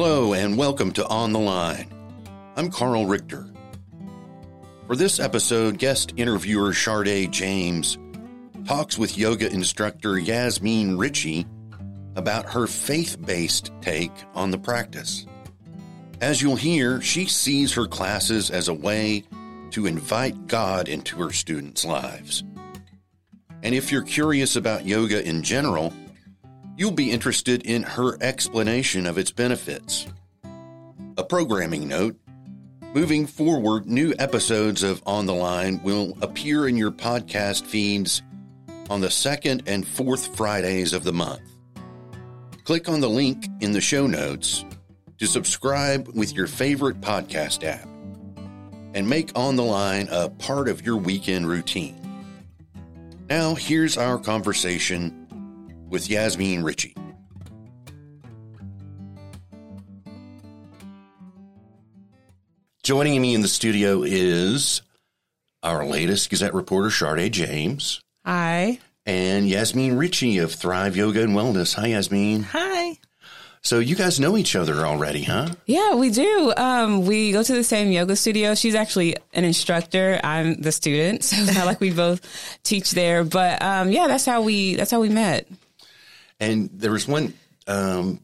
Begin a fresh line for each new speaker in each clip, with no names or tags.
Hello, and welcome to On the Line. I'm Carl Richter. For this episode, guest interviewer Sharday James talks with yoga instructor Yasmin Ritchie about her faith based take on the practice. As you'll hear, she sees her classes as a way to invite God into her students' lives. And if you're curious about yoga in general, you'll be interested in her explanation of its benefits. A programming note moving forward, new episodes of On the Line will appear in your podcast feeds on the second and fourth Fridays of the month. Click on the link in the show notes to subscribe with your favorite podcast app and make On the Line a part of your weekend routine. Now, here's our conversation with Yasmin Ritchie. Joining me in the studio is our latest Gazette reporter, Sharday James.
Hi.
And Yasmin Ritchie of Thrive Yoga and Wellness. Hi, Yasmin.
Hi.
So you guys know each other already, huh?
Yeah, we do. Um, we go to the same yoga studio. She's actually an instructor. I'm the student, so it's not like we both teach there. But um, yeah, that's how we that's how we met.
And there was one um,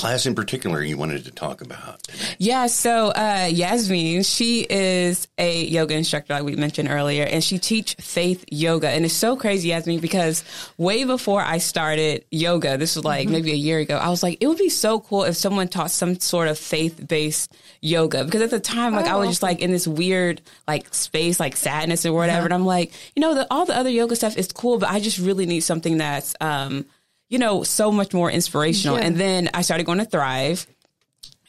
class in particular you wanted to talk about?
Yeah, so uh, Yasmin, she is a yoga instructor, like we mentioned earlier, and she teach faith yoga. And it's so crazy, Yasmin, because way before I started yoga, this was like mm-hmm. maybe a year ago, I was like, it would be so cool if someone taught some sort of faith based yoga. Because at the time, like oh. I was just like in this weird like space, like sadness or whatever. Uh-huh. And I'm like, you know, the, all the other yoga stuff is cool, but I just really need something that's um, you know, so much more inspirational. Yeah. And then I started going to Thrive.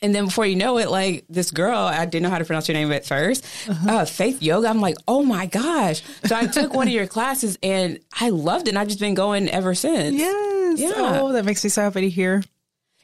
And then before you know it, like this girl, I didn't know how to pronounce your name at 1st uh-huh. uh, Faith Yoga. I'm like, oh my gosh. So I took one of your classes and I loved it. And I've just been going ever since.
Yes. Yeah. Oh, that makes me so happy to hear.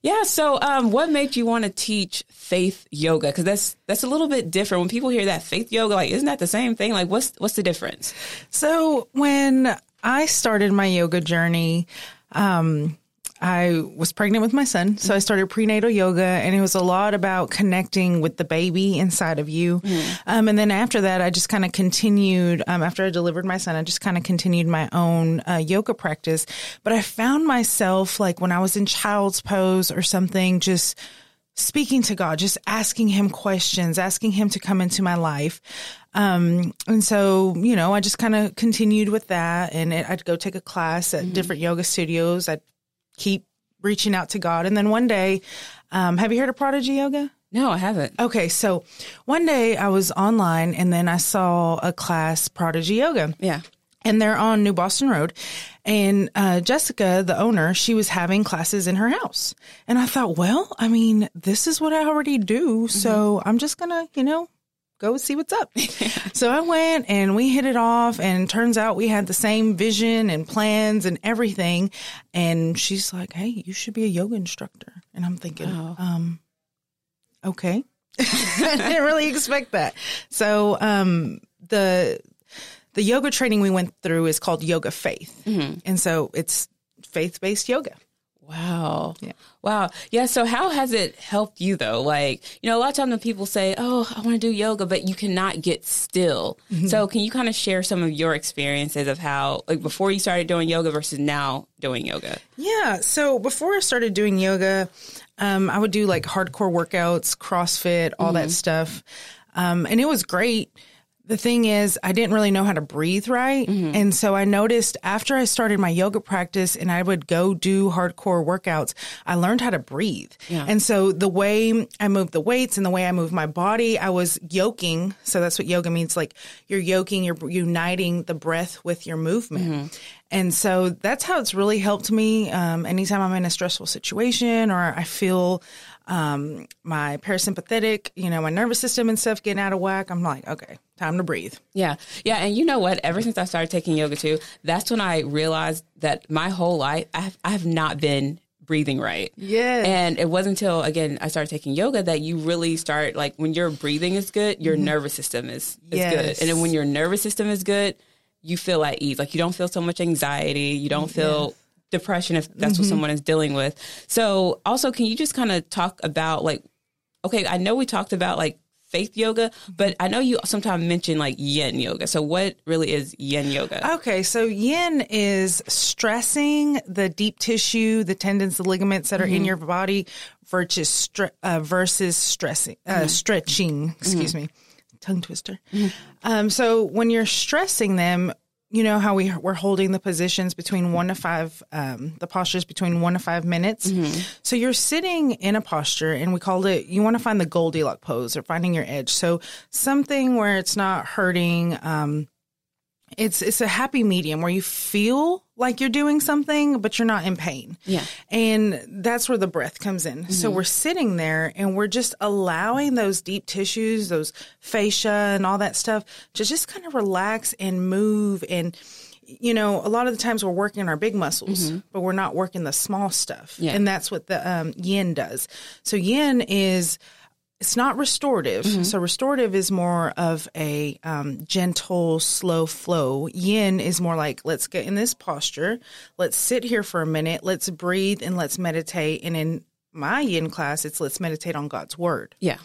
Yeah. So, um, what made you want to teach faith yoga? Because that's that's a little bit different. When people hear that faith yoga, like, isn't that the same thing? Like, what's what's the difference?
So, when I started my yoga journey, um, I was pregnant with my son, so I started prenatal yoga, and it was a lot about connecting with the baby inside of you. Mm. Um, and then after that, I just kind of continued. Um, after I delivered my son, I just kind of continued my own uh, yoga practice. But I found myself like when I was in child's pose or something, just speaking to God, just asking Him questions, asking Him to come into my life. Um, and so, you know, I just kind of continued with that and it, I'd go take a class at mm-hmm. different yoga studios. I'd keep reaching out to God. And then one day, um, have you heard of Prodigy Yoga?
No, I haven't.
Okay, so one day I was online and then I saw a class, Prodigy Yoga.
Yeah.
And they're on New Boston Road. And uh, Jessica, the owner, she was having classes in her house. And I thought, well, I mean, this is what I already do. So mm-hmm. I'm just going to, you know, go see what's up. so I went and we hit it off and turns out we had the same vision and plans and everything. And she's like, Hey, you should be a yoga instructor. And I'm thinking, oh. um, okay. I didn't really expect that. So, um, the, the yoga training we went through is called yoga faith. Mm-hmm. And so it's faith based yoga.
Wow. Yeah. Wow. Yeah. So how has it helped you though? Like, you know, a lot of times when people say, Oh, I want to do yoga, but you cannot get still. Mm-hmm. So can you kind of share some of your experiences of how, like before you started doing yoga versus now doing yoga?
Yeah. So before I started doing yoga, um, I would do like hardcore workouts, CrossFit, all mm-hmm. that stuff. Um, and it was great the thing is, I didn't really know how to breathe right. Mm-hmm. And so I noticed after I started my yoga practice and I would go do hardcore workouts, I learned how to breathe. Yeah. And so the way I move the weights and the way I move my body, I was yoking. So that's what yoga means. Like you're yoking, you're uniting the breath with your movement. Mm-hmm. And so that's how it's really helped me. Um, anytime I'm in a stressful situation or I feel um, my parasympathetic, you know, my nervous system and stuff getting out of whack, I'm like, okay, time to breathe.
Yeah. Yeah. And you know what? Ever since I started taking yoga too, that's when I realized that my whole life, I have, I have not been breathing right.
Yeah.
And it wasn't until again I started taking yoga that you really start like when your breathing is good, your mm-hmm. nervous system is is yes. good. And then when your nervous system is good, you feel at ease. Like you don't feel so much anxiety, you don't feel depression if that's what someone is dealing with. So also, can you just kind of talk about like, okay, I know we talked about like faith yoga, but I know you sometimes mention like yin yoga. So what really is yin yoga?
Okay, so yin is stressing the deep tissue, the tendons, the ligaments that are in your body versus stre- uh, versus stressing, uh, stretching. Excuse me, tongue twister. Um, so when you're stressing them, you know how we we're holding the positions between one to five, um, the postures between one to five minutes. So you're sitting in a posture, and we call it. You want to find the Goldilocks pose or finding your edge. So something where it's not hurting. Um, it's it's a happy medium where you feel like you're doing something but you're not in pain.
Yeah.
and that's where the breath comes in. So we're sitting there and we're just allowing those deep tissues those fascia and all that stuff to just kind of relax and move. And you know a lot of the times we're working our big muscles but we're not working the small stuff.
Yeah.
and that's what the um, yin does. So yin is it's not restorative. So restorative is more of a um, gentle, slow flow. Yin is more like let's get in this posture, let's sit here for a minute, let's breathe, and let's meditate. And in my yin class, it's let's meditate on God's word.
Yeah.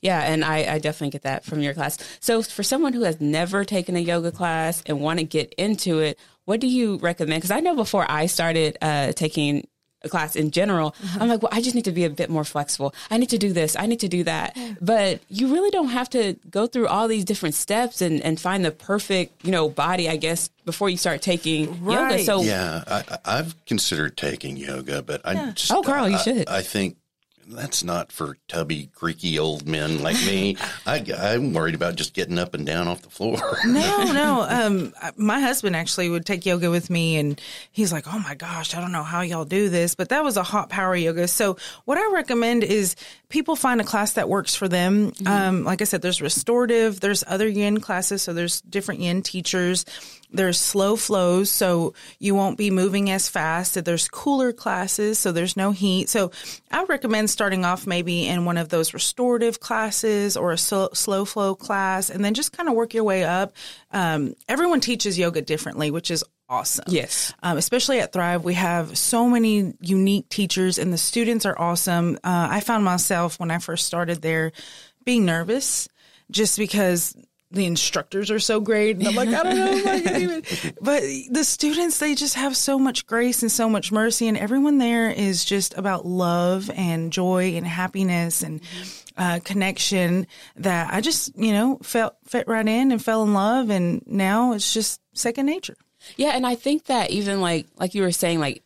Yeah, and I, I definitely get that from your class. So, for someone who has never taken a yoga class and want to get into it, what do you recommend? Because I know before I started uh, taking class in general, uh-huh. I'm like, well, I just need to be a bit more flexible. I need to do this. I need to do that. But you really don't have to go through all these different steps and, and find the perfect, you know, body, I guess, before you start taking yoga. So,
Yeah, I, I- I've considered taking yoga, but I just
Oh, Carl, you
I-
should.
I, think that's not for tubby, creaky old men like me. I, I'm worried about just getting up and down off the floor.
No, no. Um, my husband actually would take yoga with me, and he's like, "Oh my gosh, I don't know how y'all do this," but that was a hot power yoga. So, what I recommend is people find a class that works for them. Um, like I said, there's restorative, there's other yin classes, so there's different yin teachers. There's slow flows, so you won't be moving as fast. There's cooler classes, so there's no heat. So I recommend starting off maybe in one of those restorative classes or a slow, slow flow class, and then just kind of work your way up. Um, everyone teaches yoga differently, which is awesome.
yes.
Um, especially at Thrive, we have so many unique teachers, and the students are awesome. Uh, I found myself when I first started there being nervous just because the instructors are so great. And I'm like, I don't know if I can even. But the students, they just have so much grace and so much mercy, and everyone there is just about love and joy and happiness and uh, connection that I just, you know, felt fit right in and fell in love, and now it's just second nature.
Yeah, and I think that even like like you were saying, like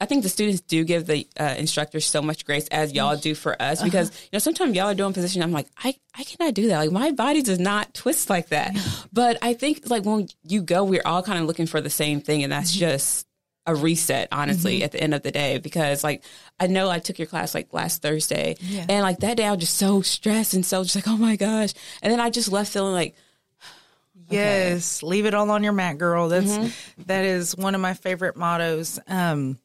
I think the students do give the uh, instructors so much grace as y'all mm. do for us uh-huh. because you know sometimes y'all are doing position. I'm like I I cannot do that. Like my body does not twist like that. But I think like when you go, we're all kind of looking for the same thing, and that's mm-hmm. just a reset. Honestly, mm-hmm. at the end of the day, because like I know I took your class like last Thursday,
Yeah.
and like that day I was just so stressed and so just like oh my gosh, and then I just left feeling like
Yes, leave it all on your mat, girl. That's mm-hmm. that is one of my favorite mottos. Um,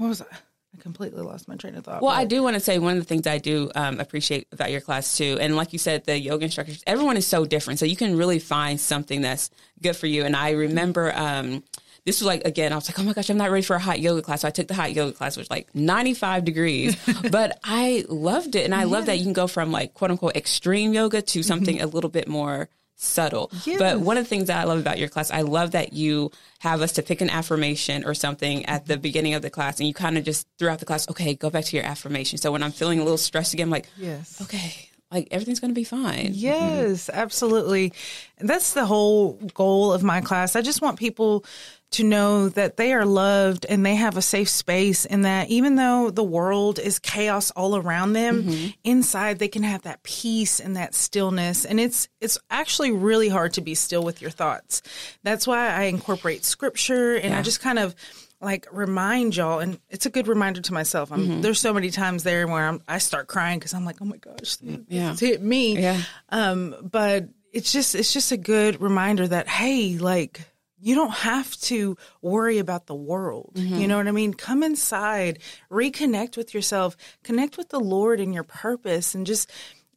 what was I? I completely lost my train of thought.
Well,
but-
I do want to say one of the things I do um, appreciate about your class too, and like you said, the yoga instructors, everyone is so different, so you can really find something that's good for you. And I remember um, this was like again, I was like, oh my gosh, I'm not ready for a hot yoga class. So I took the hot yoga class, which was like 95 degrees, but I loved it, and I love that you can go from like quote unquote extreme yoga to something a little bit more subtle. But one of the things that I love about your class, I love that you have us to pick an affirmation or something at the beginning of the class and you kind of just throughout the class, okay, go back to your affirmation. So when I'm feeling a little stressed again, I'm like,
Yes.
okay, like everything's going to be fine.
Yes, absolutely. That's the whole goal of my class. I just want people to know that they are loved and they have a safe space and that even though the world is chaos all around them, mm-hmm. inside they can have that peace and that stillness. And it's it's actually really hard to be still with your thoughts. That's why I incorporate scripture and I just kind of like remind y'all and it's a good reminder to myself. I'm mm-hmm. there's so many times there where I'm, i start crying because i'm like oh my gosh this
mm,
Yeah. hit me.
Yeah.
um but it's just it's just a good reminder that hey like you don't have to worry about the world. You mm-hmm. know what i mean? Come inside reconnect with yourself connect with the lord and your purpose and just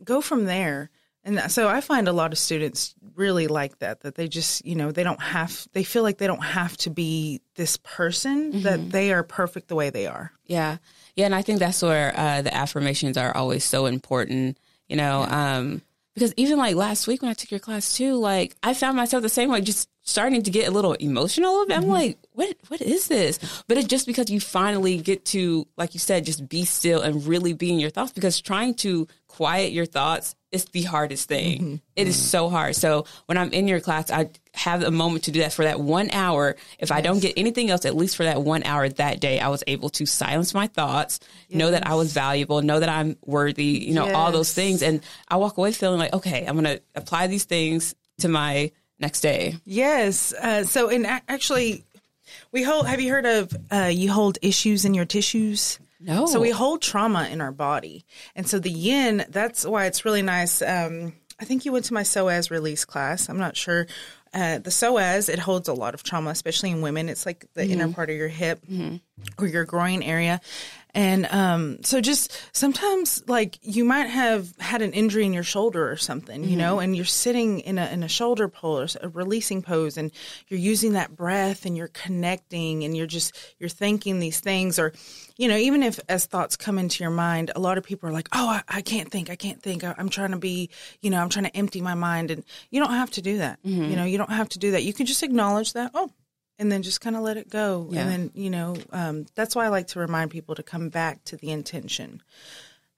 go from there And so I find a lot of students really like that, that they just, you know, they don't have, they feel like they don't have to be this person, that they are perfect the way they are.
Yeah. Yeah. And I think that's where uh, the affirmations are always so important, you know, um, because even like last week when I took your class too, like I found myself the same way, just starting to get a little emotional. I'm like, what, what is this? But it's just because you finally get to, like you said, just be still and really be in your thoughts because trying to quiet your thoughts is the hardest thing. It is so hard. So when I'm in your class, I have a moment to do that for that one hour. If I don't get anything else, at least for that one hour that day, I was able to silence my thoughts, know that I was valuable, know that I'm worthy, you know, all those things. And I walk away feeling like, okay, I'm going to apply these things to my next day.
Yes. Uh, so, and actually, we hold, have you heard of uh, you hold issues in your tissues?
No.
So we hold trauma in our body. And so the yin, that's why it's really nice. Um, I think you went to my psoas release class. I'm not sure. Uh, the psoas, it holds a lot of trauma, especially in women. It's like the inner part of your hip or your groin area. And um, so just sometimes like you might have had an injury in your shoulder or something, you know, and you're sitting in a, in a shoulder pose, a releasing pose, and you're using that breath and you're connecting and you're just, you're thinking these things or, you know, even if as thoughts come into your mind, a lot of people are like, oh, I, I can't think. I can't think. I, I'm trying to be, you know, I'm trying to empty my mind. And you don't have to do that. You know, you don't have to do that. You can just acknowledge that. Oh, and then just kind of let it go.
Yeah.
And then, you know, um, that's why I like to remind people to come back to the intention.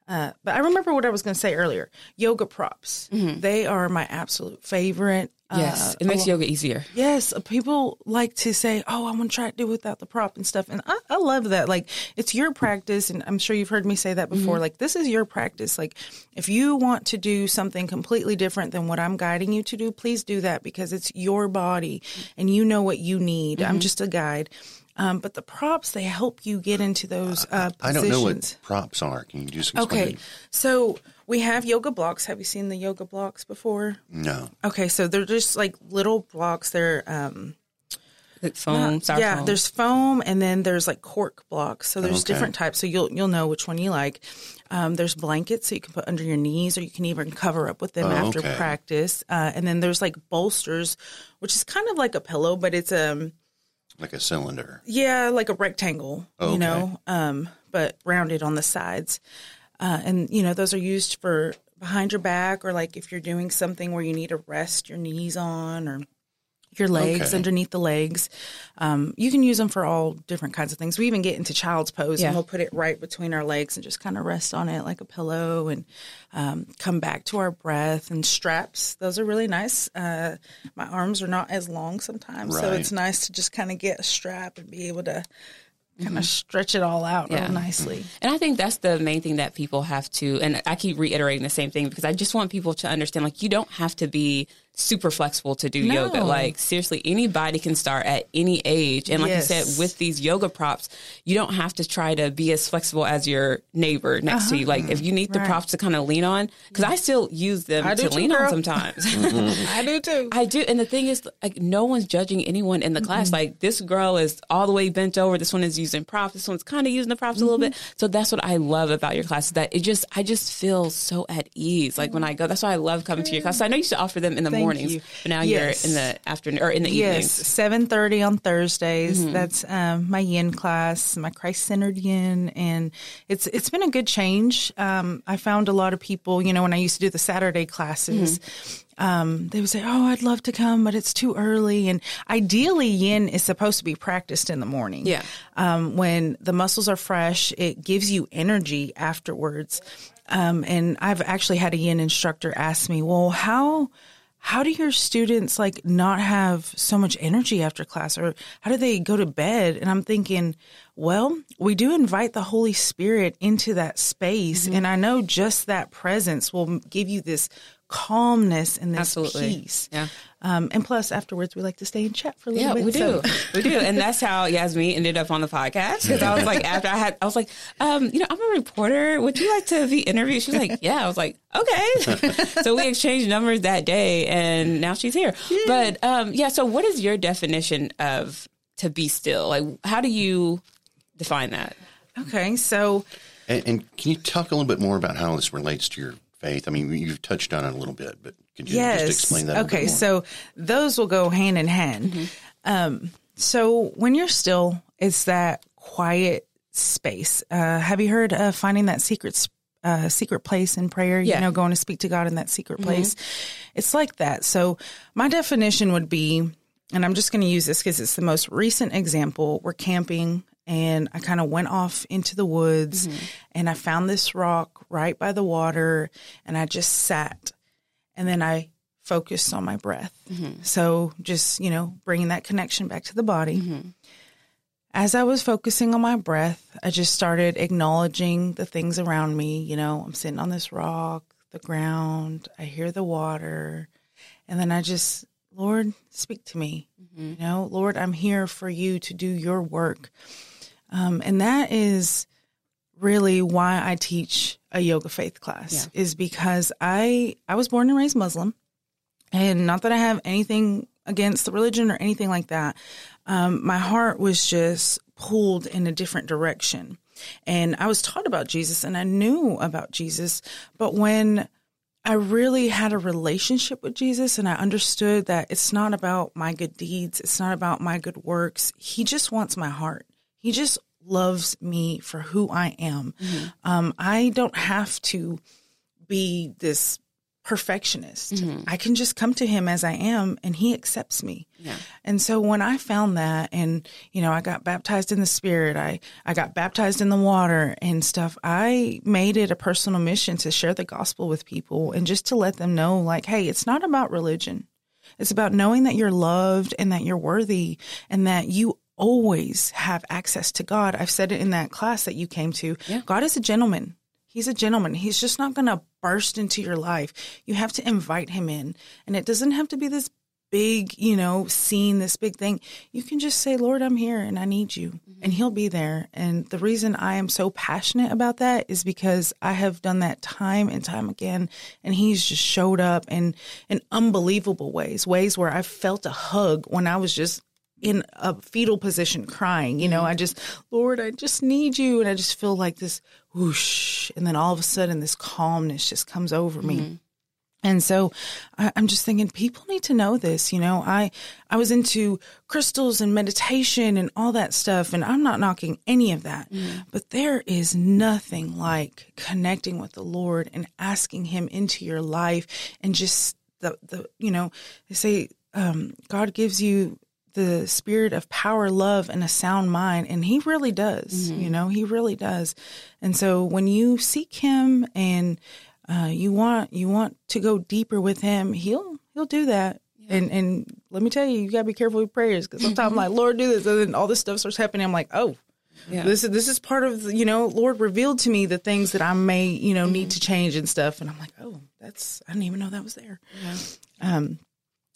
Uh, but I remember what I was going to say earlier. Yoga props. They are my absolute favorite.
Yes.
Uh,
it makes yoga easier.
Yes, people like to say, "Oh, I want to try to do without the prop and stuff," and I, I love that. Like, it's your practice, and I'm sure you've heard me say that before. Like, this is your practice. Like, if you want to do something completely different than what I'm guiding you to do, please do that because it's your body, and you know what you need. I'm just a guide. Um, but the props they help you get into those uh,
I don't know what props are. Can you just explain?
Okay, so we have yoga blocks. Have you seen the yoga blocks before?
No.
Okay, so they're just like little blocks. They're um,
Like foam, styrofoam.
yeah, there's foam and then there's like cork blocks. So there's
Okay.
different types. So you'll you'll know which one you like. Um, there's blankets so you can put under your knees, or you can even cover up with them
Oh,
after
okay.
practice. Uh, and then there's like bolsters, which is kind of like a pillow, but it's um
Like a cylinder.
yeah like a rectangle,
Okay.
you know, um, but rounded on the sides. Uh, and you know those are used for behind your back, or like if you're doing something where you need to rest your knees on, or your legs
Okay.
underneath the legs. Um, you can use them for all different kinds of things. We even get into child's pose
Yeah.
and we'll put it right between our legs and just kind of rest on it like a pillow and um, come back to our breath and straps. Those are really nice. Uh, my arms are not as long sometimes, so it's nice to just kind of get a strap and be able to kind of mm-hmm. stretch it all out
Yeah.
real nicely.
And I think that's the main thing that people have to, and I keep reiterating the same thing because I just want people to understand like, you don't have to be super flexible to do
No.
yoga. Like, seriously, anybody can start at any age. And like
Yes.
you said, with these yoga props, you don't have to try to be as flexible as your neighbor next to you. Like, if you need the
Uh-huh. Right.
props to kind of lean on, because I still use them
I
to
too,
lean on
girl.
sometimes.
I do too.
I do. And the thing is, like, no one's judging anyone in the class. Like, this girl is all the way bent over. This one is using props. This one's kind of using the props a little bit. So that's what I love about your class is that it just, I just feel so at ease. Like, when I go, that's why I love coming to your class. I know you should offer them in the
Thank
mornings,
you.
but now
Yes.
you're in the afternoon or in the
Yes,
evenings.
seven thirty on Thursdays.
Mm-hmm.
That's um, my Yin class, my Christ centered Yin, and it's it's been a good change. Um, I found a lot of people, you know, when I used to do the Saturday classes.
Mm-hmm.
Um, they would say, "Oh, I'd love to come, but it's too early." And ideally, Yin is supposed to be practiced in the morning.
Yeah.
Um, when the muscles are fresh, it gives you energy afterwards. Um, and I've actually had a Yin instructor ask me, "Well, how?" How do your students like not have so much energy after class? Or how do they go to bed? And i'm thinking well we do invite the holy spirit into that space.
Mm-hmm.
and i know just that presence will give you this calmness and this
Absolutely.
peace
Yeah.
um, and plus afterwards we like to stay and chat for a little
Yeah,
bit
we do.
so-
we do. And that's how Yasmin ended up on the podcast. Because I was like, after I had, I was like, um, you know, I'm a reporter. Would you like to be interviewed? She's like, yeah. I was like, okay. so we exchanged numbers that day and now she's here. But um, yeah, so what is your definition of to be still? Like, how do you define that?
okay so
And, and can you talk a little bit more about how this relates to your faith? I mean, you've touched on it a little bit, but could you
yes.
just explain that?
Okay, so those will go hand in hand.
Mm-hmm.
Um, so when you're still, it's that quiet space. Uh, have you heard of finding that secret uh, secret place in prayer?
Yeah.
You know, going to speak to God in that secret place. It's like that. So my definition would be, and I'm just going to use this because it's the most recent example. We're camping. And I kind of went off into the woods mm-hmm. and I found this rock right by the water and I just sat and then I focused on my breath. Mm-hmm. So just, you know, bringing that connection back to the body. Mm-hmm. As I was focusing on my breath, I just started acknowledging the things around me. You know, I'm sitting on this rock, the ground, I hear the water. And then I just, Lord, speak to me. You know, Lord, I'm here for you to do your work. Um, and that is really why I teach a yoga faith class is because I I was born and raised Muslim, and not that I have anything against the religion or anything like that. Um, my heart was just pulled in a different direction, and I was taught about Jesus and I knew about Jesus, but when I really had a relationship with Jesus and I understood that it's not about my good deeds, it's not about my good works. He just wants my heart. He just loves me for who I am. Um, I don't have to be this perfectionist. I can just come to him as I am and he accepts me. And so when I found that and you know I got baptized in the spirit, I I got baptized in the water and stuff, I made it a personal mission to share the gospel with people and just to let them know like hey, it's not about religion. It's about knowing that you're loved and that you're worthy and that you always have access to God. I've said it in that class that you came to. God is a gentleman. He's a gentleman. He's just not going to burst into your life. You have to invite him in. And it doesn't have to be this big, you know, scene, this big thing. You can just say, Lord, I'm here and I need you. Mm-hmm. And he'll be there. And the reason I am so passionate about that is because I have done that time and time again. And he's just showed up in, in unbelievable ways, ways where I felt a hug when I was just in a fetal position crying. You know, I just, Lord, I just need you. And I just feel like this whoosh. And then all of a sudden, this calmness just comes over me. And so I, I'm just thinking people need to know this. You know, I, I was into crystals and meditation and all that stuff, and I'm not knocking any of that. But there is nothing like connecting with the Lord and asking Him into your life and just the, the you know, they say um, God gives you the spirit of power, love, and a sound mind. And he really does, you know, he really does. And so when you seek him and uh, you want you want to go deeper with him, he'll he'll do that. And and let me tell you, you gotta be careful with prayers because sometimes I'm like, Lord, do this, and then all this stuff starts happening. I'm like, oh,
Yeah.
this is this is part of the, you know, Lord revealed to me the things that I may you know need to change and stuff. And I'm like, oh, that's I didn't even know that was there. Um,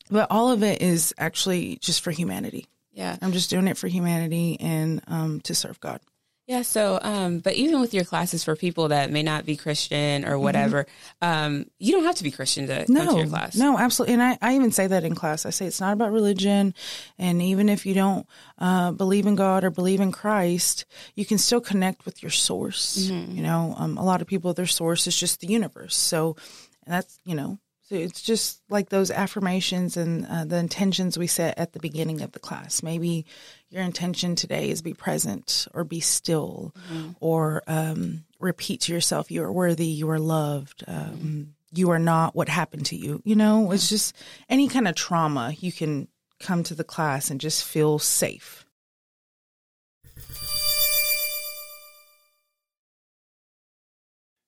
but all of it is actually just for humanity.
Yeah.
I'm just doing it for humanity and um, to serve God.
Yeah. So, um, but even with your classes for people that may not be Christian or whatever, um, you don't have to be Christian to come to
No,
your class.
no, absolutely. And I, I even say that in class. I say it's not about religion. And even if you don't uh, believe in God or believe in Christ, you can still connect with your source. You know, um, a lot of people, their source is just the universe. So and that's, you know, so it's just like those affirmations and uh, the intentions we set at the beginning of the class. Maybe your intention today is be present or be still or um, repeat to yourself, you are worthy, you are loved, um, you are not what happened to you. You know, it's just any kind of trauma, you can come to the class and just feel safe.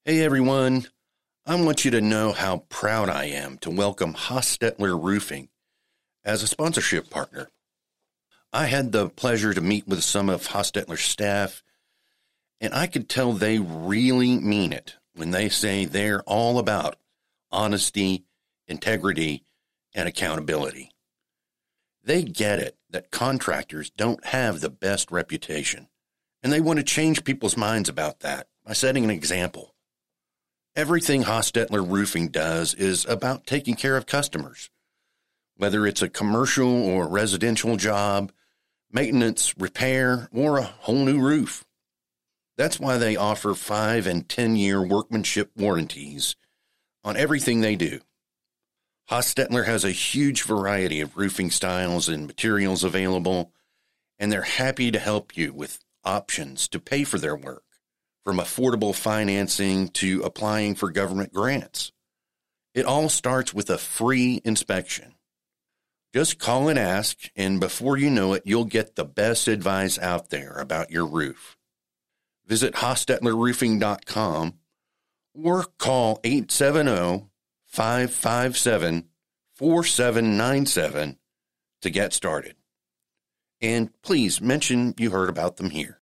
Hey everyone, I want you to know how proud I am to welcome Hostetler Roofing as a sponsorship partner. I had the pleasure to meet with some of Hostetler's staff, and I could tell they really mean it when they say they're all about honesty, integrity, and accountability. They get it that contractors don't have the best reputation, and they want to change people's minds about that by setting an example. Everything Hostetler Roofing does is about taking care of customers. Whether it's a commercial or residential job, maintenance, repair, or a whole new roof. That's why they offer five and 10 year workmanship warranties on everything they do. Hostetler has a huge variety of roofing styles and materials available, and they're happy to help you with options to pay for their work, from affordable financing to applying for government grants. It all starts with a free inspection. Just call and ask, and before you know it, you'll get the best advice out there about your roof. Visit HostetlerRoofing.com or call 870 557 4797 to get started. And please mention you heard about them here.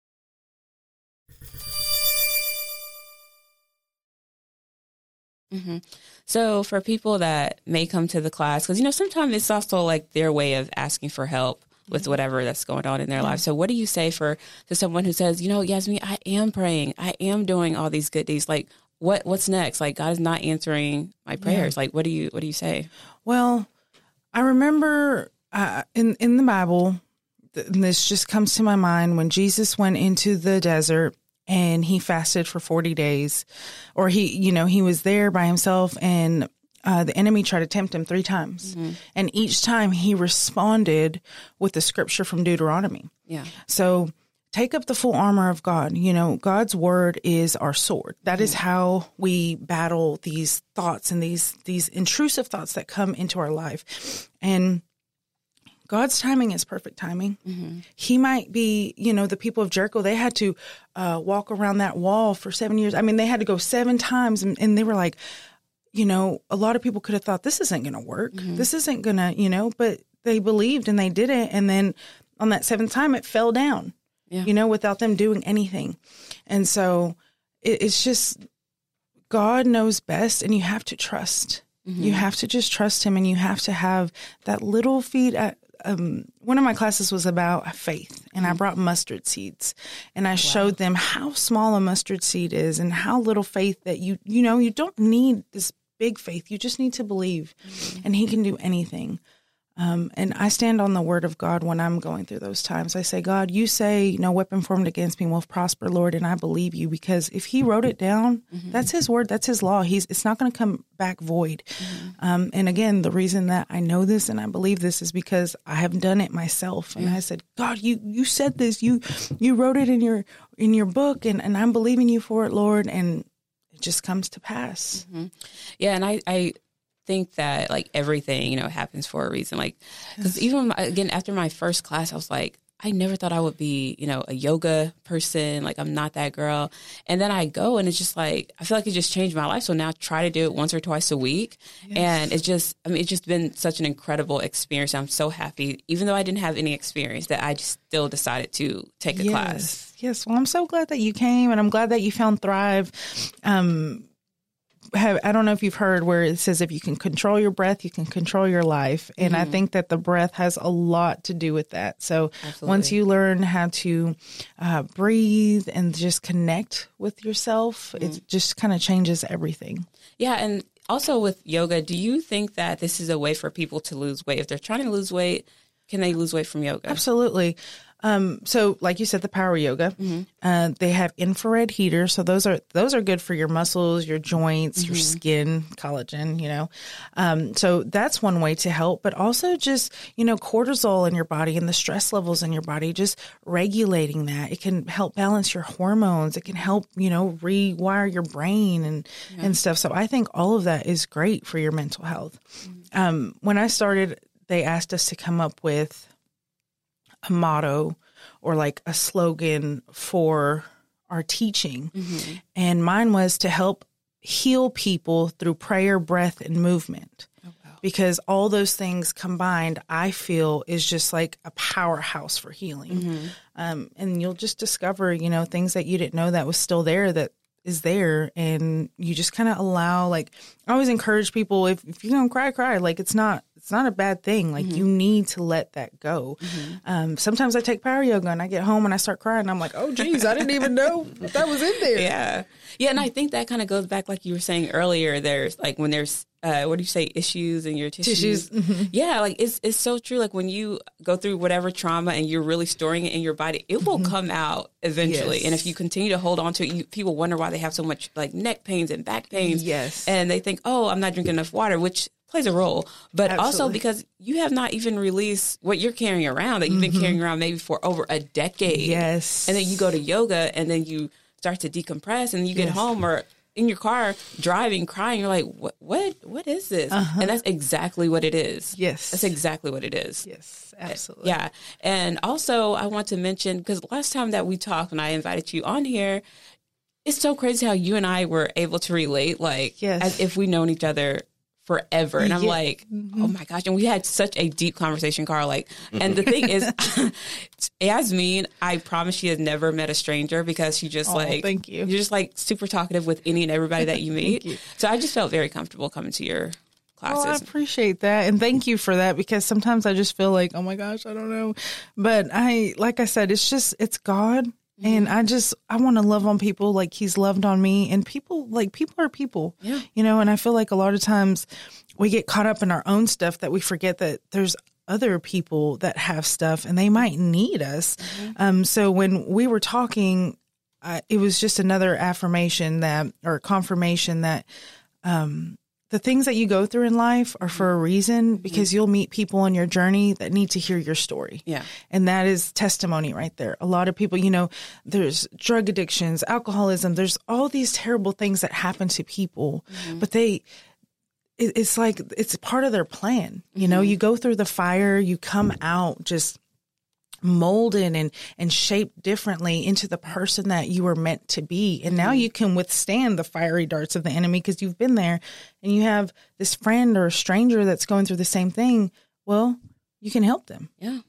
Mm-hmm. So, for people that may come to the class, because you know, sometimes it's also like their way of asking for help with whatever that's going on in their life. So, what do you say for to someone who says, you know, Yasmin, I am praying, I am doing all these good deeds. Like, what what's next? Like, God is not answering my prayers. Yeah. Like, what do you what do you say?
Well, I remember uh, in in the Bible, this just comes to my mind when Jesus went into the desert and he fasted for 40 days or he you know he was there by himself and uh, the enemy tried to tempt him three times. Mm-hmm. and each time he responded with the scripture from deuteronomy.
Yeah.
So take up the full armor of god. You know god's word is our sword. That mm-hmm. is how we battle these thoughts and these these intrusive thoughts that come into our life. And God's timing is perfect timing. Mm-hmm. He might be, you know, the people of Jericho, they had to uh, walk around that wall for seven years. I mean, they had to go seven times and, and they were like, you know, a lot of people could have thought this isn't going to work. Mm-hmm. This isn't going to, you know, but they believed and they did it. And then on that seventh time, it fell down, yeah. you know, without them doing anything. And so it, it's just God knows best and you have to trust. Mm-hmm. You have to just trust him and you have to have that little feet at um, one of my classes was about faith, and I brought mustard seeds, and I wow. showed them how small a mustard seed is, and how little faith that you you know you don't need this big faith. You just need to believe, mm-hmm. and He can do anything. Um, and I stand on the word of God when I'm going through those times. I say, God, you say no weapon formed against me will prosper, Lord, and I believe you because if He wrote it down, mm-hmm. that's His word, that's His law. He's it's not going to come back void. Mm-hmm. Um, and again, the reason that I know this and I believe this is because I have done it myself. And I said, God, you you said this, you you wrote it in your in your book, and and I'm believing you for it, Lord, and it just comes to pass.
Mm-hmm. Yeah, and I I think that like everything, you know, happens for a reason. Like, because even again, after my first class, I was like, I never thought I would be, you know, a yoga person. Like, I'm not that girl. And then I go and it's just like, I feel like it just changed my life. So now I try to do it once or twice a week. Yes. And it's just, I mean, it's just been such an incredible experience. I'm so happy, even though I didn't have any experience, that I just still decided to take a
yes.
class.
Yes. Well, I'm so glad that you came and I'm glad that you found Thrive. Um, have I don't know if you've heard where it says if you can control your breath, you can control your life. And mm-hmm. I think that the breath has a lot to do with that. So Absolutely. once you learn how to uh, breathe and just connect with yourself, mm-hmm. it just kind of changes everything.
Yeah. And also with yoga, do you think that this is a way for people to lose weight? If they're trying to lose weight, can they lose weight from yoga?
Absolutely. Um, so, like you said, the power yoga, mm-hmm. uh, they have infrared heaters. So those are those are good for your muscles, your joints, mm-hmm. your skin, collagen. You know, um, so that's one way to help. But also just you know cortisol in your body and the stress levels in your body, just regulating that. It can help balance your hormones. It can help you know rewire your brain and yeah. and stuff. So I think all of that is great for your mental health. Mm-hmm. Um, when I started, they asked us to come up with a motto or like a slogan for our teaching. Mm-hmm. And mine was to help heal people through prayer, breath, and movement. Oh, because all those things combined, I feel is just like a powerhouse for healing. Mm-hmm. Um, and you'll just discover, you know, things that you didn't know that was still there that is there and you just kind of allow like i always encourage people if, if you're gonna cry cry like it's not it's not a bad thing. Like you need to let that go. Um, sometimes I take power yoga and I get home and I start crying. I'm like, oh geez, I didn't even know that was in there.
Yeah. Yeah. And I think that kind of goes back, like you were saying earlier, there's like when there's, uh, what do you say, issues in your tissues?
Tissues.
Yeah. Like it's, it's so true. Like when you go through whatever trauma and you're really storing it in your body, it will come out eventually.
Yes.
And if you continue to hold on to it, you, people wonder why they have so much like neck pains and back pains.
Yes.
And they think, oh, I'm not drinking enough water, which plays a role, but also because you have not even released what you're carrying around that you've been carrying around maybe for over a decade.
Yes.
And then you go to yoga and then you start to decompress and you get
Yes.
home or in your car driving crying you're like what what what is this and that's exactly what it is
Uh-huh. Yes.
that's exactly what it is
Yes, absolutely.
yeah and also i want to mention because last time that we talked when i invited you on here it's so crazy how you and i were able to relate like
Yes.
as if we've known each other forever and i'm
Yeah.
like oh mm-hmm. my gosh and we had such a deep conversation carl like and the thing is yasmin i promise she has never met a stranger because she just
Oh,
like
thank you.
you're just like super talkative with any and everybody that you meet
you.
so i just felt very comfortable coming to your
Well, I
classes
appreciate that. And thank you for that because sometimes I just feel like, oh my gosh, I don't know. But I, like I said, it's just, it's God. And I just, I want to love on people like he's loved on me. And people, like, people are people.
Yeah.
You know, and I feel like a lot of times we get caught up in our own stuff that we forget that there's other people that have stuff and they might need us. Um, so when we were talking, uh, it was just another affirmation that, or confirmation that, the things that you go through in life are for a mm-hmm. reason mm-hmm. because you'll meet people on your journey that need to hear your story.
Yeah.
And that is testimony right there. A lot of people, you know, there's drug addictions, alcoholism, there's all these terrible things that happen to people, mm-hmm. but they, it, it's like it's part of their plan. You know, you go through the fire, you come out just molded and and shaped differently into the person that you were meant to be. And now mm-hmm. you can withstand the fiery darts of the enemy because you've been there and you have this friend or a stranger that's going through the same thing. Well you can help them.
Yeah.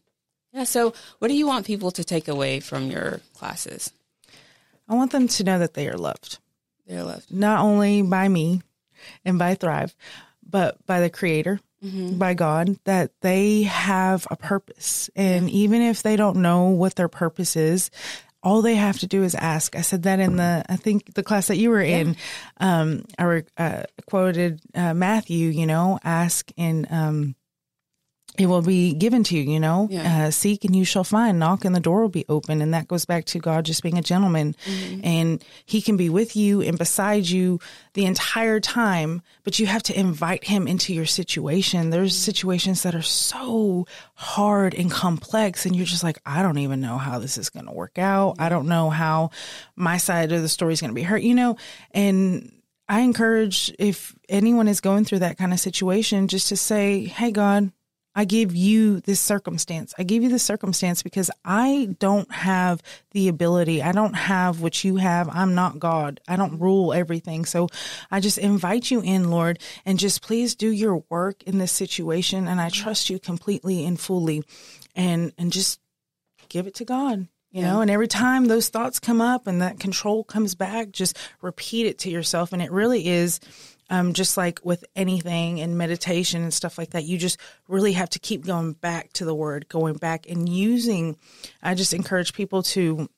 Yeah. So, what do you want people to take away from your classes?
i want them to know that they are loved.
They're loved.
Not only by me and by thrive but by the creator by god that they have a purpose. And even if they don't know what their purpose is all they have to do is ask. I said that in the, I think the class that you were in, um, I uh, quoted uh, Matthew, you know, ask and um, it will be given to you, you know,
Yeah.
uh, seek and you shall find, knock and the door will be open. And that goes back to God just being a gentleman and he can be with you and beside you the entire time, but you have to invite him into your situation. There's situations that are so hard and complex and you're just like, I don't even know how this is going to work out. I don't know how my side of the story is going to be hurt, you know, and I encourage if anyone is going through that kind of situation, just to say, Hey, God, I give you this circumstance. I give you this circumstance because I don't have the ability. I don't have what you have. I'm not God. I don't rule everything. So I just invite you in, Lord, and just please do your work in this situation. And I trust you completely and fully and, and just give it to God. You know, and every time those thoughts come up and that control comes back, just repeat it to yourself. And it really is um, just like with anything in meditation and stuff like that, you just really have to keep going back to the word, going back and using. I just encourage people to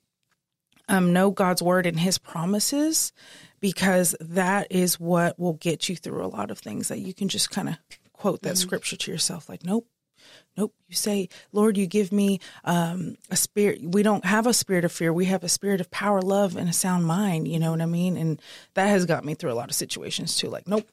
um, know God's word and his promises because that is what will get you through a lot of things that you can just kind of quote that scripture to yourself like, nope. Nope. You say, Lord, you give me um, a spirit. We don't have a spirit of fear. We have a spirit of power, love, and a sound mind. You know what I mean? And that has got me through a lot of situations too. Like, nope,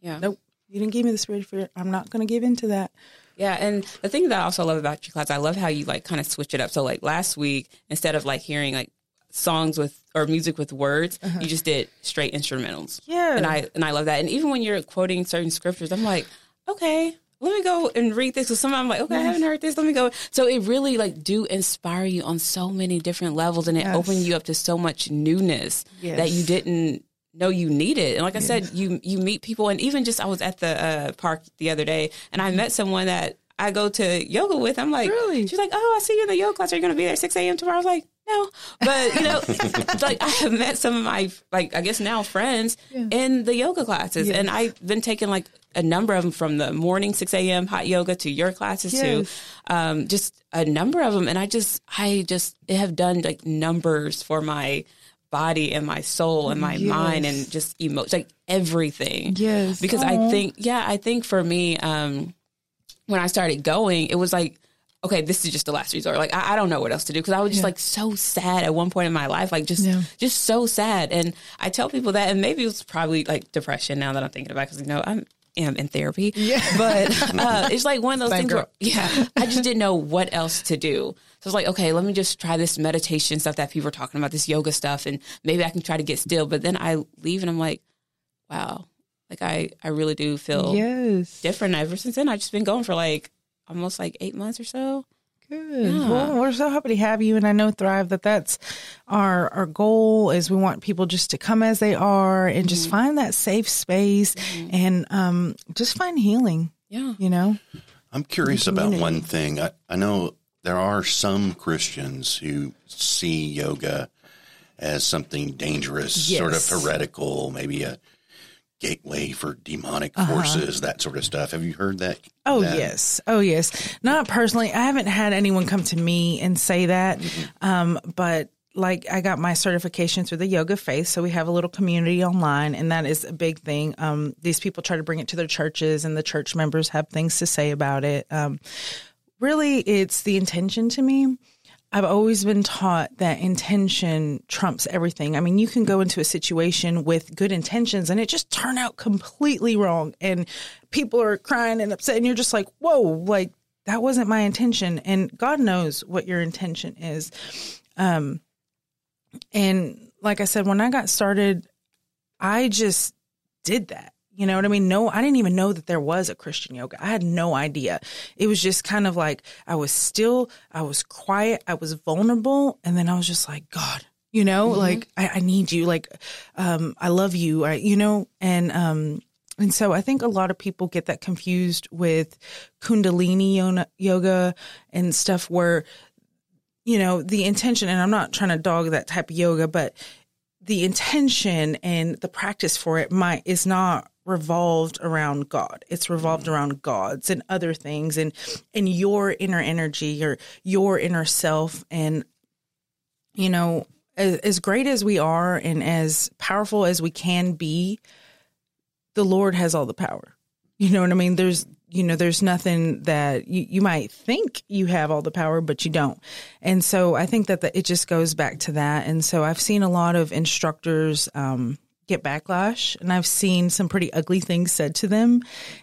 Yeah.
nope. You didn't give me the spirit of fear. I'm not going to give into that.
Yeah, and the thing that I also love about your class, I love how you like kind of switch it up. So like last week, instead of like hearing like songs with or music with words, you just did straight instrumentals.
Yeah.
and I and I love that. And even when you're quoting certain scriptures, I'm like, okay. Let me go and read this. Because some I'm like, okay, I haven't heard this. Let me go. So it really like do inspire you on so many different levels, and it
Yes.
opens you up to so much newness
Yes.
that you didn't know you needed. And like I said, you you meet people, and even just I was at the uh, park the other day, and I met someone that I go to yoga with. I'm like,
Really?
She's like, oh, I see you in the yoga class. Are you going to be there at 6 a.m. tomorrow? I was like, no, but you know, like I have met some of my like I guess now friends in the yoga classes,
Yes.
and I've been taking like a number of them from the morning 6 a.m. hot yoga to your classes
Yes.
too. Um, just a number of them. And I just, I just have done like numbers for my body and my soul and my
Yes.
mind and just emotions, like everything.
Yes.
Because I think, yeah, I think for me, um, when I started going, it was like, okay, this is just the last resort. Like, I, I don't know what else to do because I was just
Yeah.
like so sad at one point in my life, like just,
Yeah.
just so sad. And I tell people that, and maybe it was probably like depression now that I'm thinking about because you know I'm am in therapy.
Yeah.
But uh, it's like one of those things where, yeah, I just didn't know what else to do. So it's like, okay, let me just try this meditation stuff that people are talking about, this yoga stuff, and maybe I can try to get still. But then I leave and I'm like, wow, like I, I really do feel
Yes.
different ever since then. I've just been going for like almost like eight months or so.
Good.
Yeah.
Well, we're so happy to have you, and I know Thrive that that's our our goal is we want people just to come as they are and just
Mm-hmm.
find that safe space and um just find healing.
Yeah.
You know.
I'm curious about one thing. I, I know there are some Christians who see yoga as something dangerous, sort of heretical, maybe a gateway for demonic forces, that sort of stuff. Have you heard that?
Oh
that?
yes, oh yes. Not personally. I haven't had anyone come to me and say that, um, but like I got my certification through the Yoga Faith, so we have a little community online, and that is a big thing. Um, these people try to bring it to their churches, and the church members have things to say about it. Um, really, it's the intention to me. I've always been taught that intention trumps everything. I mean, you can go into a situation with good intentions and it just turn out completely wrong and people are crying and upset and you're just like, "Whoa, like that wasn't my intention." And God knows what your intention is. Um and like I said when I got started, I just did that. You know what I mean? No, I didn't even know that there was a Christian yoga. I had no idea. It was just kind of like I was still, I was quiet, I was vulnerable, and then I was just like, God, you know, like I, I need you, like um, I love you, I, you know, and um, and so I think a lot of people get that confused with Kundalini yoga and stuff where you know the intention and i'm not trying to dog that type of yoga but the intention and the practice for it might is not revolved around god. It's revolved around gods and other things and and your inner energy or your inner self. And you know as, as great as we are and as powerful as we can be the lord has all the power. You know what i mean? There's you know there's nothing that you, you might think you have all the power but you don't. And so i think that the, it just goes back to that. And so i've seen a lot of instructors um, get backlash and i've seen some pretty ugly things said to them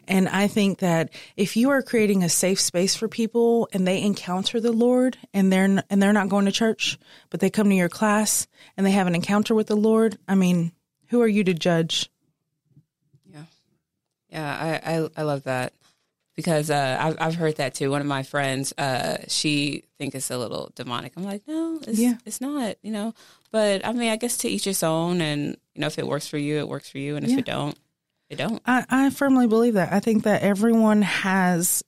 and i think that if you are creating a safe space for people and they encounter the lord and they're and they're not going to church but they come to your class and they have an encounter with the lord i mean who are you to judge
Yeah. Yeah. I, I, I love that because uh, I've, I've heard that too. One of my friends, uh, she think it's a little demonic. I'm like, no, it's,
Yeah.
it's not, you know, but I mean, I guess to each its own and, you know, if it works for you, it works for you. And if
Yeah.
it don't, it don't.
I, I firmly believe that. I think that everyone has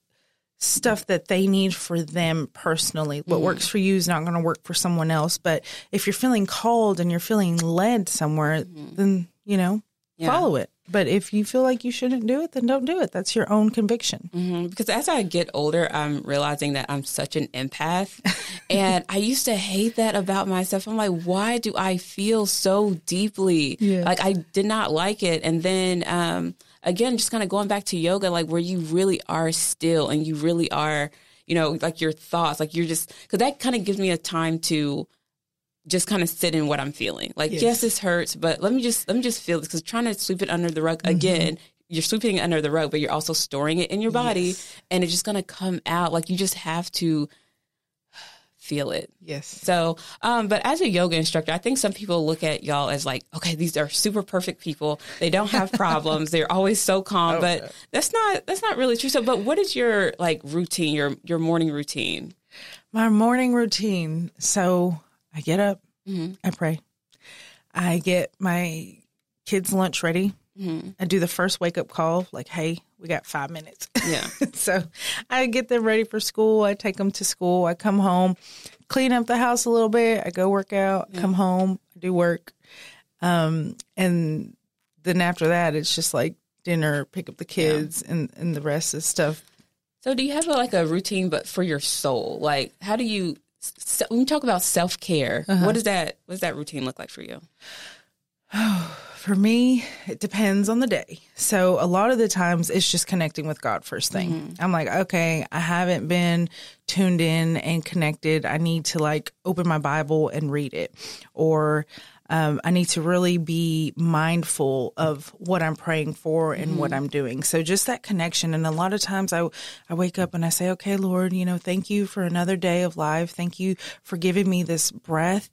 stuff that they need for them personally. What works for you is not going to work for someone else. But if you're feeling called and you're feeling led somewhere, then, you know,
Yeah.
follow it. But if you feel like you shouldn't do it, then don't do it. That's your own conviction.
hmm Because as I get older, I'm realizing that I'm such an empath. and I used to hate that about myself. I'm like, why do I feel so deeply?
Yeah.
Like I did not like it. And then um, again, just kind of going back to yoga, like where you really are still and you really are, you know, like your thoughts, like you're just, because that kind of gives me a time to just kind of sit in what I'm feeling. Like, yes,
Yes.
this hurts, but let me just let me just feel this because trying to sweep it under the rug
Mm-hmm.
again, you're sweeping it under the rug, but you're also storing it in your body,
Yes.
and it's just gonna come out. Like you just have to feel it.
Yes.
So, um, but as a yoga instructor, I think some people look at y'all as like, okay, these are super perfect people. They don't have problems. They're always so calm.
Oh,
but
yeah.
that's not that's not really true. So, but what is your like routine? Your your morning routine?
My morning routine. So I get up,
Mm-hmm.
I pray. I get my kids' lunch ready.
Mm-hmm.
I do the first wake up call, like, hey, we got five minutes.
Yeah.
so I get them ready for school. I take them to school. I come home, clean up the house a little bit. I go work out, come home, do work. Um, and then after that, it's just like dinner, pick up the kids, and and the rest of stuff.
So, do you have a, like a routine, but for your soul? Like, how do you? So, when you talk about self care, uh-huh. what does that what does that routine look like for you?
For me, it depends on the day. So a lot of the times it's just connecting with God first thing. Mm-hmm. I'm like, okay, I haven't been tuned in and connected. I need to like open my Bible and read it. Or um, I need to really be mindful of what I'm praying for and what I'm doing. So just that connection. And a lot of times I, I wake up and I say, okay, Lord, you know, thank you for another day of life. Thank you for giving me this breath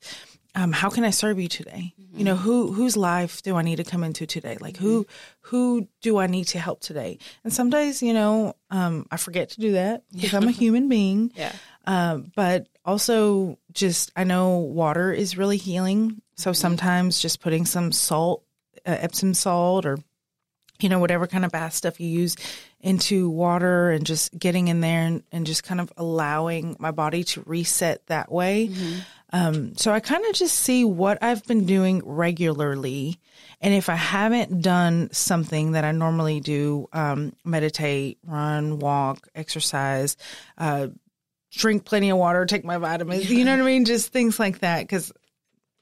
um, how can I serve you today? You know, who whose life do I need to come into today? Like who who do I need to help today? And some days, you know, um, I forget to do that because I'm a human being.
Yeah.
Um, but also, just I know water is really healing. So sometimes just putting some salt, uh, Epsom salt, or you know whatever kind of bath stuff you use into water, and just getting in there and, and just kind of allowing my body to reset that way. Um, so I kind of just see what I've been doing regularly. And if I haven't done something that I normally do, um, meditate, run, walk, exercise, uh, drink plenty of water, take my vitamins, you know what I mean? Just things like that. Cause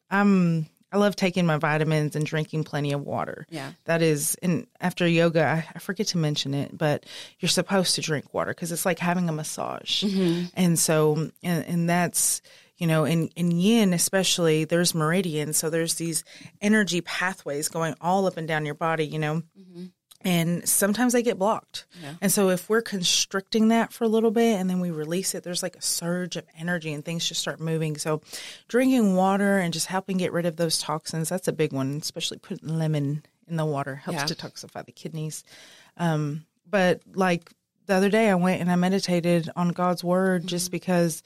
I'm, I love taking my vitamins and drinking plenty of water.
Yeah.
That is, and after yoga, I, I forget to mention it, but you're supposed to drink water because it's like having a massage. Mm-hmm. And so, and, and that's, you know, in, in yin, especially, there's meridians. So there's these energy pathways going all up and down your body, you know, mm-hmm. And sometimes they get blocked. And so if we're constricting that for a little bit and then we release it, there's like a surge of energy and things just start moving. So drinking water and just helping get rid of those toxins, that's a big one, especially putting lemon in the water helps
Yeah.
detoxify the kidneys. Um, but like the other day, I went and I meditated on God's word just because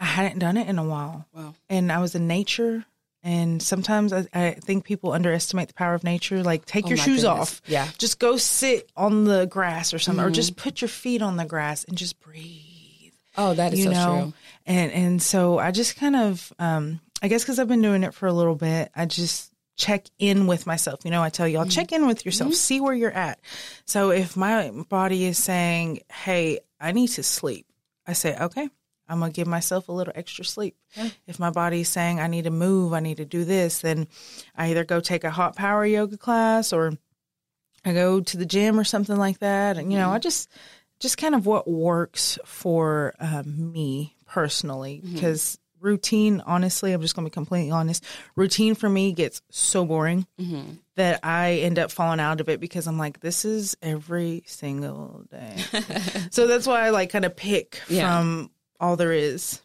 I hadn't done it in a while.
Wow.
And I was in nature. And sometimes I, I think people underestimate the power of nature. Like, take your
Oh my
shoes
goodness.
off.
Yeah. Mm-hmm.
Just go sit on the grass or something, or just put your feet on the grass and just breathe
Oh, that is
you
so
know
true.
and and so i just kind of um i guess because i've been doing it for a little bit i just check in with myself you know i tell y'all check in with yourself see where you're at so if my body is saying hey i need to sleep i say okay i'm gonna give myself a little extra sleep if my body's saying i need to move i need to do this then i either go take a hot power yoga class or I go to the gym or something like that. And, you know, mm-hmm. I just, just kind of what works for um, me personally mm-hmm. because routine, honestly, I'm just going to be completely honest. Routine for me gets so boring mm-hmm. that I end up falling out of it because I'm like, this is every single day. so that's why I like kind of pick
Yeah.
from all there is.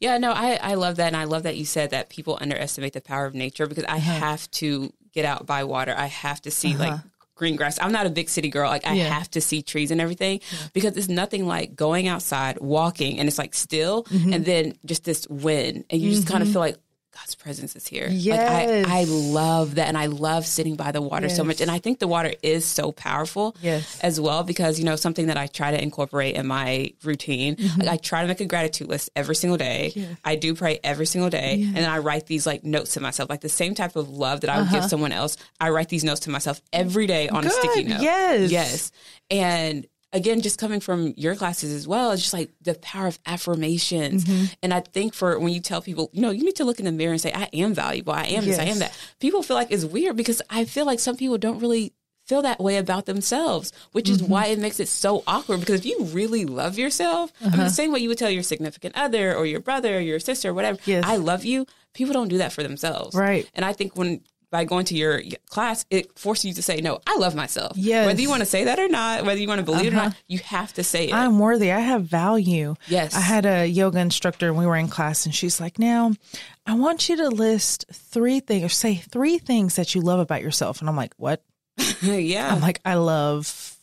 Yeah, no, I, I love that. And I love that you said that people underestimate the power of nature because I
Uh-huh.
have to get out by water. I have to see like green grass. I'm not a big city girl. Like I
Yeah.
have to see trees and everything because it's nothing like going outside, walking, and it's like still,
Mm-hmm.
and then just this wind. And you just kind of feel like, God's presence is here.
Yes.
Like I, I love that. And I love sitting by the water so much. And I think the water is so powerful
Yes.
as well because, you know, something that I try to incorporate in my routine.
Mm-hmm.
Like I try to make a gratitude list every single day. I do pray every single day. And then I write these like notes to myself, like the same type of love that I would give someone else. I write these notes to myself every day on a sticky note.
Yes.
Yes. And again, just coming from your classes as well, it's just like the power of affirmations.
Mm-hmm.
And I think for when you tell people, you know, you need to look in the mirror and say, I am valuable. I am this, I am that. People feel like it's weird because I feel like some people don't really feel that way about themselves, which is
Mm-hmm.
why it makes it so awkward. Because if you really love yourself, I mean,
Uh-huh.
the same way you would tell your significant other or your brother or your sister or whatever,
Yes.
I love you, people don't do that for themselves.
Right.
And I think when by going to your class, it forces you to say, no, I love myself.
Yes. Uh-huh.
Whether you want to say that or not, whether you want to believe it or not, you have to say it.
I'm worthy. I have value.
Yes.
I had a yoga instructor and we were in class and she's like, now I want you to list three things or say three things that you love about yourself. And I'm like, what?
yeah.
I'm like, I love,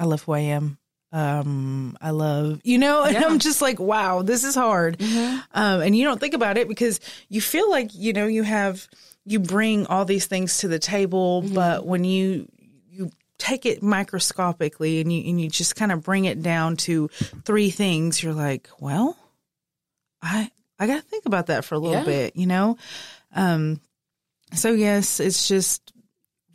I love who I am. Um, I love, you know, and
Yeah.
I'm just like, wow, this is hard. Um, and you don't think about it because you feel like, you know, you have, you bring all these things to the table, but when you, you take it microscopically and you, and you just kind of bring it down to three things, you're like, well, I, I got to think about that for a little
Yeah.
bit, you know? Um, so yes, it's just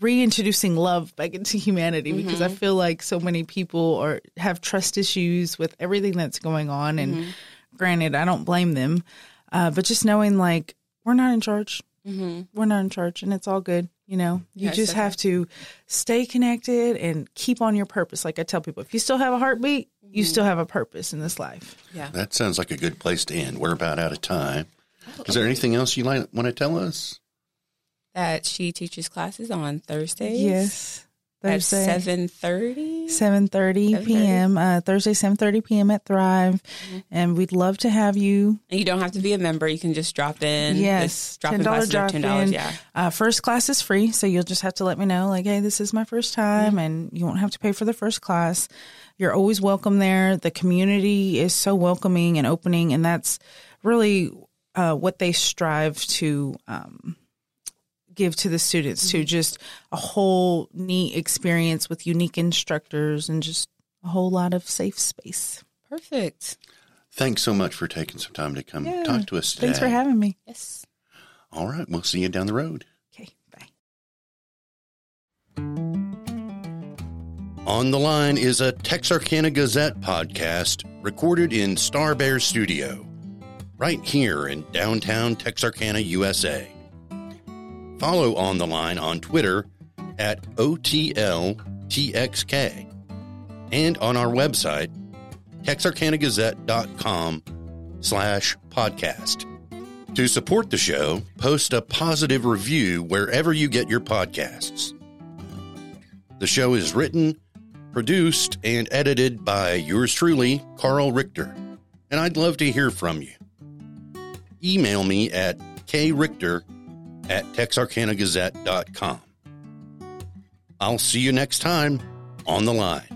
reintroducing love back into humanity because I feel like so many people are have trust issues with everything that's going on. And granted, I don't blame them, uh, but just knowing like we're not in charge, Mm-hmm. we're not in charge, and it's all good. You know, you
Yes,
just
okay.
have to stay connected and keep on your purpose. Like I tell people, if you still have a heartbeat, you mm-hmm. still have a purpose in this life.
Yeah.
That sounds like a good place to end. We're about out of time. Is there anything else you like, want to tell us?
That she teaches classes on Thursdays.
Yes,
At
Thursday.
seven thirty.
Seven thirty
7:30?
p.m. Uh, Thursday, seven thirty p.m. at Thrive,
Mm-hmm.
and we'd love to have you.
And you don't have to be a member. You can just drop in.
Yes,
drop
ten
in
dollar
classes
drop
ten dollars.
in.
Yeah.
Uh, first class is free, so you'll just have to let me know, like, hey, this is my first time, and you won't have to pay for the first class. You're always welcome there. The community is so welcoming and opening, and that's really uh, what they strive to um, give to the students to mm-hmm. just a whole neat experience with unique instructors and just a whole lot of safe space.
Perfect.
Thanks so much for taking some time to come
Yeah.
talk to us today.
Thanks for having me.
Yes.
All right, we'll see you down the road.
Okay, bye.
On the Line is a Texarkana Gazette podcast recorded in Star Bear Studio, right here in downtown Texarkana, USA. Follow On the Line on Twitter at OTLTXK and on our website, texarkanagazette.com slash podcast. To support the show, post a positive review wherever you get your podcasts. The show is written, produced, and edited by yours truly, Carl Richter, and I'd love to hear from you. Email me at krichter at texarkanagazette.com. I'll see you next time on the line.